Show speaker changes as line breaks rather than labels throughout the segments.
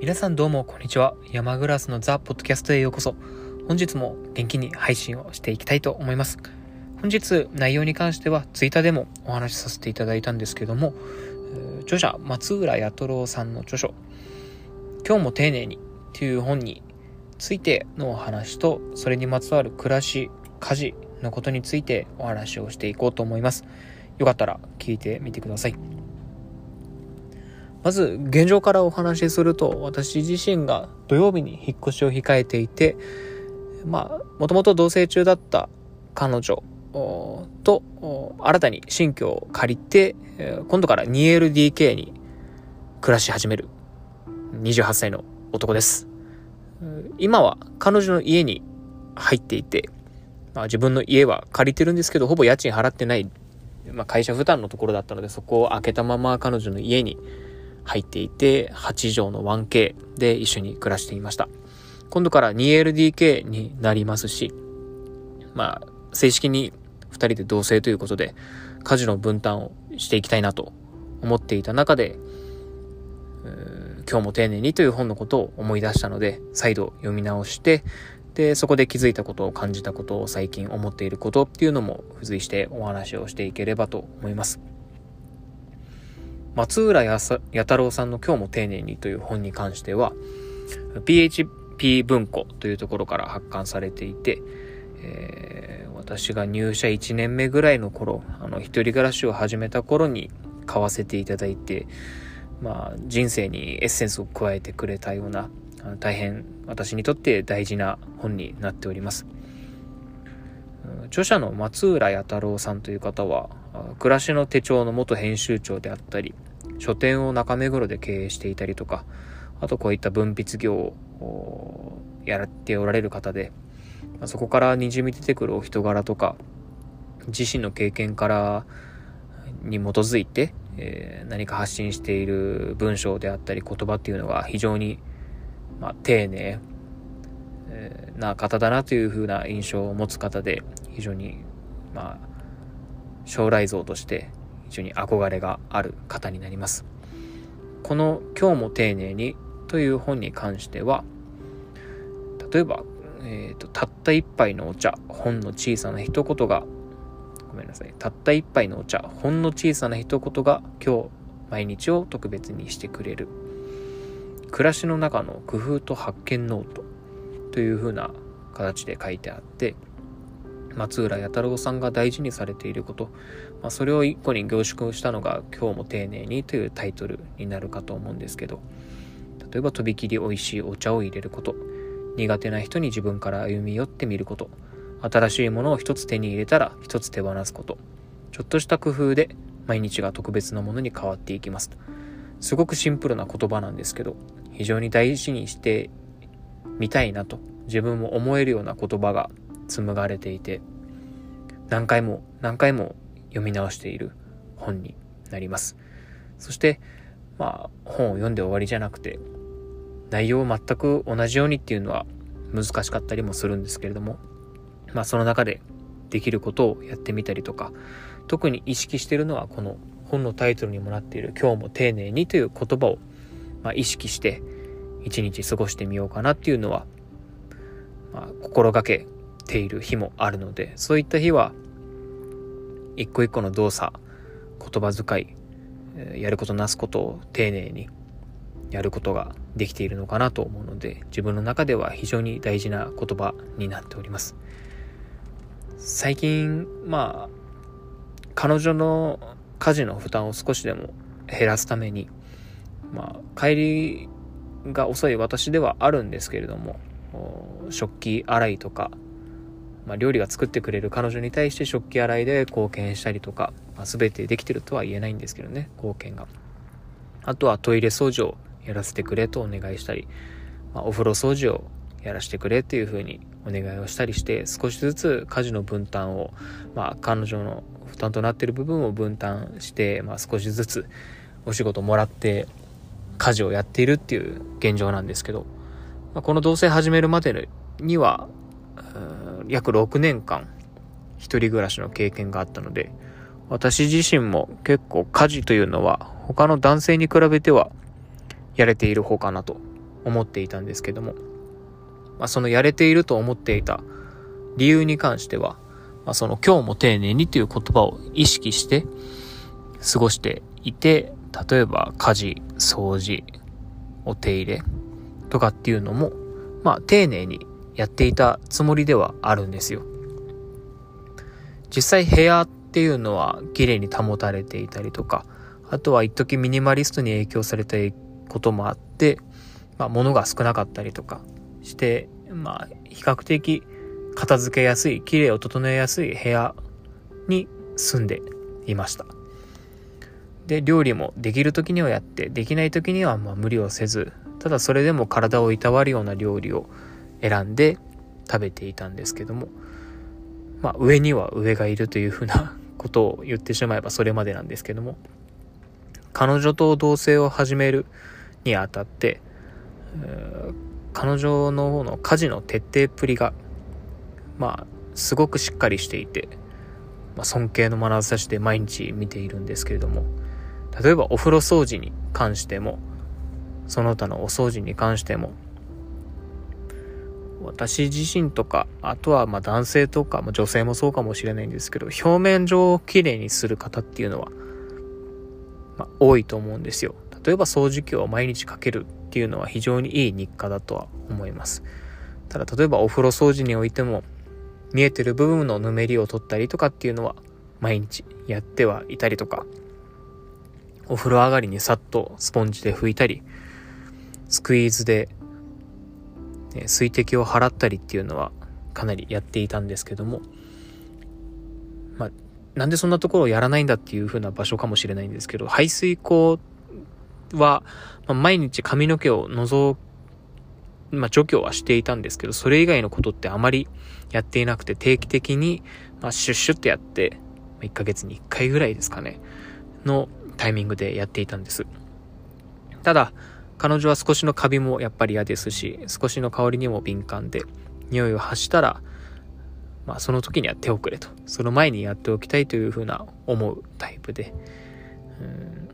皆さんどうもこんにちは。山グラスのザ・ポッドキャストへようこそ。本日も元気に配信をしていきたいと思います。本日内容に関してはツイッターでもお話しさせていただいたんですけども、著者松浦弥太郎さんの著書、今日も丁寧にという本についてのお話と、それにまつわる暮らし、家事のことについてお話をしていこうと思います。よかったら聞いてみてください。まず現状からお話しすると私自身が土曜日に引っ越しを控えていてまあもともと同棲中だった彼女と新たに新居を借りて今度から 2LDK に暮らし始める。28歳の男です。今は彼女の家に入っていて、まあ、自分の家は借りてるんですけどほぼ家賃払ってない、まあ、会社負担のところだったのでそこを開けたまま彼女の家に入っていて、8畳の 1K で一緒に暮らしていました。今度から 2LDK になりますし、まあ、正式に2人で同棲ということで、家事の分担をしていきたいなと思っていた中で、今日も丁寧にという本のことを思い出したので、再度読み直して、で、そこで気づいたことを感じたことを最近思っていることっていうのも付随してお話をしていければと思います。松浦弥太郎さんの今日も丁寧にという本に関しては、PHP 文庫というところから発刊されていて、えー、私が入社1年目ぐらいの頃、あの、一人暮らしを始めた頃に買わせていただいて、まあ、人生にエッセンスを加えてくれたような、大変私にとって大事な本になっております。著者の松浦弥太郎さんという方は、暮らしの手帳の元編集長であったり、書店を中目黒で経営していたりとか、あとこういった文筆業をやっておられる方で、そこからにじみ出てくるお人柄とか、自身の経験からに基づいて、えー、何か発信している文章であったり言葉っていうのが非常に、まあ、丁寧、な方だなというふうな印象を持つ方で非常にまあ将来像として非常に憧れがある方になります。この今日も丁寧にという本に関しては、例えば、えーと、たった一杯のお茶、本の小さな一言が、ごめんなさい、たった一杯のお茶、ほんの小さな一言が今日毎日を特別にしてくれる。暮らしの中の工夫と発見ノートというふうな形で書いてあって、松浦弥太郎さんが大事にされていること、まあ、それを一個に凝縮したのが「今日も丁寧に」というタイトルになるかと思うんですけど。例えばとびきり美味しいお茶を入れること。苦手な人に自分から歩み寄ってみること。新しいものを一つ手に入れたら一つ手放すこと。ちょっとした工夫で毎日が特別なものに変わっていきます。すごくシンプルな言葉なんですけど非常に大事にしてみたいなと自分も思えるような言葉が紡がれていて何回も何回も読み直している本になります。そしてまあ本を読んで終わりじゃなくて内容を全く同じようにっていうのは難しかったりもするんですけれどもまあその中でできることをやってみたりとか特に意識しているのはこの本のタイトルにもなっている「今日も丁寧に」という言葉を、まあ、意識して一日過ごしてみようかなっていうのは、まあ、心がけている日もあるのでそういった日は一個一個の動作言葉遣いやることなすことを丁寧にやることができているのかなと思うので自分の中では非常に大事な言葉になっております。最近まあ彼女の家事の負担を少しでも減らすためにまあ帰りが遅い私ではあるんですけれども食器洗いとかまあ、料理が作ってくれる彼女に対して食器洗いで貢献したりとか、まあ、全てできてるとは言えないんですけどね貢献が。あとはトイレ掃除をやらせてくれとお願いしたり、まあ、お風呂掃除をやらせてくれっていう風にお願いをしたりして少しずつ家事の分担を、まあ、彼女の負担となってる部分を分担して、まあ、少しずつお仕事もらって家事をやっているっていう現状なんですけど、まあ、この同棲始めるまでには約6年間一人暮らしの経験があったので、私自身も結構家事というのは他の男性に比べてはやれている方かなと思っていたんですけども、まあ、そのやれていると思っていた理由に関しては、まあ、その今日も丁寧にという言葉を意識して過ごしていて、例えば家事、掃除、お手入れとかっていうのも、まあ丁寧にやっていたつもりではあるんですよ。実際部屋っていうのは綺麗に保たれていたりとか、あとは一時ミニマリストに影響されたこともあって、まあ物が少なかったりとかして、まあ比較的片付けやすい、綺麗を整えやすい部屋に住んでいました。で、料理もできる時にはやって、できない時にはま無理をせず、ただそれでも体をいたわるような料理を選んで食べていたんですけども、まあ上には上がいるというふうな ことを言ってしまえばそれまでなんですけども、彼女と同棲を始めるにあたって、彼女の方の家事の徹底っぷりが、まあ、すごくしっかりしていて、まあ、尊敬の眼差しで毎日見ているんですけれども、例えばお風呂掃除に関しても、その他のお掃除に関しても、私自身とか、あとはま男性とか、ま女性もそうかもしれないんですけど、表面上をきれいにする方っていうのは、ま、多いと思うんですよ。例えば掃除機を毎日かけるっていうのは非常にいい日課だとは思います。ただ例えばお風呂掃除においても見えてる部分のぬめりを取ったりとかっていうのは毎日やってはいたりとか、お風呂上がりにさっとスポンジで拭いたり、スクイーズで、ね、水滴を払ったりっていうのはかなりやっていたんですけども、まあ、なんでそんなところをやらないんだっていう風な場所かもしれないんですけど、排水口は、まあ、毎日髪の毛を覗まあ、除去はしていたんですけど、それ以外のことってあまりやっていなくて、定期的に、まあ、シュッシュってやって、1ヶ月に1回ぐらいですかね、のタイミングでやっていたんです。ただ、彼女は少しのカビもやっぱり嫌ですし、少しの香りにも敏感で、匂いを発したら、まあその時には手遅れと。その前にやっておきたいというふうな思うタイプで。うん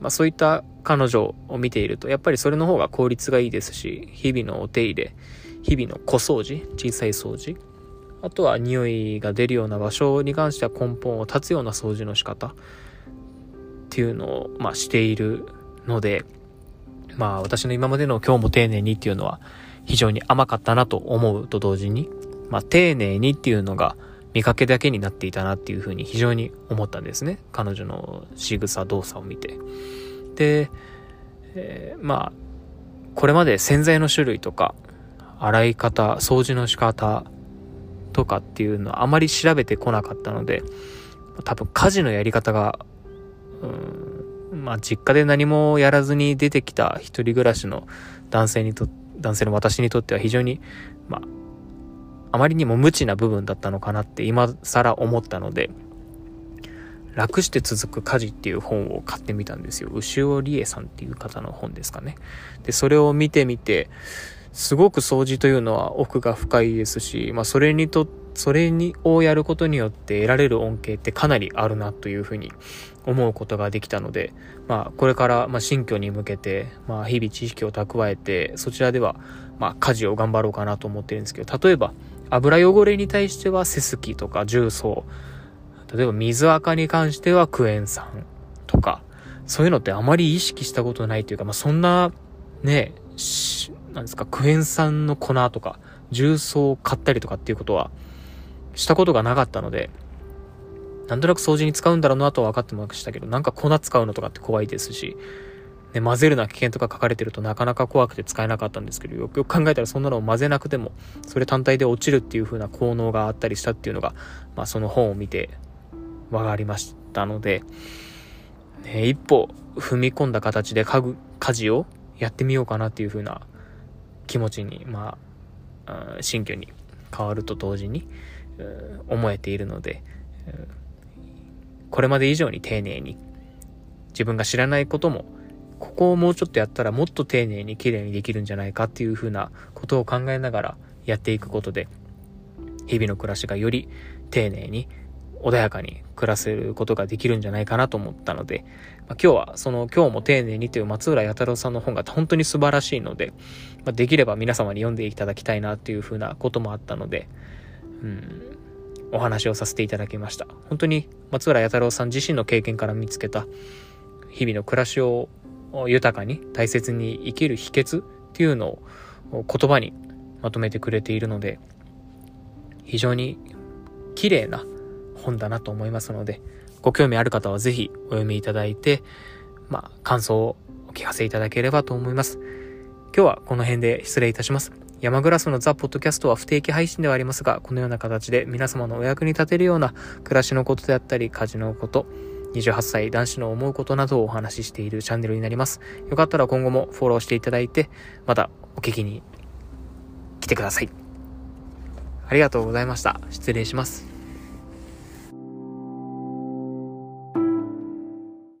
まあそういった彼女を見ていると、やっぱりそれの方が効率がいいですし、日々のお手入れ、日々の小掃除、小さい掃除、あとは匂いが出るような場所に関しては根本を立つような掃除の仕方っていうのを、まあ、しているので、まあ私の今までの今日も丁寧にっていうのは非常に甘かったなと思うと同時に、まあ丁寧にっていうのが見かけだけになっていたなっていうふうに非常に思ったんですね。彼女の仕草動作を見て。で、えー、まあ、これまで洗剤の種類とか、洗い方、掃除の仕方とかっていうのはあまり調べてこなかったので、多分家事のやり方が、うん、まあ実家で何もやらずに出てきた一人暮らしの男性にと、男性の私にとっては非常に、まあ、あまりにも無知な部分だったのかなって今更思ったので、楽して続く家事っていう本を買ってみたんですよ。牛尾理恵さんっていう方の本ですかね。で、それを見てみて、すごく掃除というのは奥が深いですし、まあそれにと、それにをやることによって得られる恩恵ってかなりあるなというふうに思うことができたので、まあこれからまあ新居に向けて、まあ日々知識を蓄えて、そちらではまあ家事を頑張ろうかなと思ってるんですけど、例えば油汚れに対してはセスキとか重曹、例えば水垢に関してはクエン酸とか、そういうのってあまり意識したことないというか、まあ、そんな、ね、なんですか、クエン酸の粉とか、重曹を買ったりとかっていうことは、したことがなかったので、なんとなく掃除に使うんだろうなとは分かってましたけど、なんか粉使うのとかって怖いですし、ね、混ぜるな危険とか書かれてるとなかなか怖くて使えなかったんですけど、よくよく考えたらそんなのを混ぜなくても、それ単体で落ちるっていう風な効能があったりしたっていうのが、まあその本を見て分かりましたので、ね、一歩踏み込んだ形で家具、家事をやってみようかなっていう風な気持ちに、まあ、新居に変わると同時に、思えているので、これまで以上に丁寧に自分が知らないこともここをもうちょっとやったらもっと丁寧に綺麗にできるんじゃないかっていう風なことを考えながらやっていくことで日々の暮らしがより丁寧に穏やかに暮らせることができるんじゃないかなと思ったので、まあ、今日はその今日も丁寧にという松浦弥太郎さんの本が本当に素晴らしいので、まあ、できれば皆様に読んでいただきたいなっていうふうなこともあったので、うん、お話をさせていただきました。本当に松浦弥太郎さん自身の経験から見つけた日々の暮らしを豊かに大切に生きる秘訣っていうのを言葉にまとめてくれているので、非常に綺麗な本だなと思いますので、ご興味ある方はぜひお読みいただいて、まあ、感想をお聞かせいただければと思います。今日はこの辺で失礼いたします。山グラスのザ・ポッドキャストは不定期配信ではありますが、このような形で皆様のお役に立てるような暮らしのことであったり、家事のこと、28歳男子の思うことなどをお話ししているチャンネルになります。よかったら今後もフォローしていただいて、またお聞きに来てください。ありがとうございました。失礼します。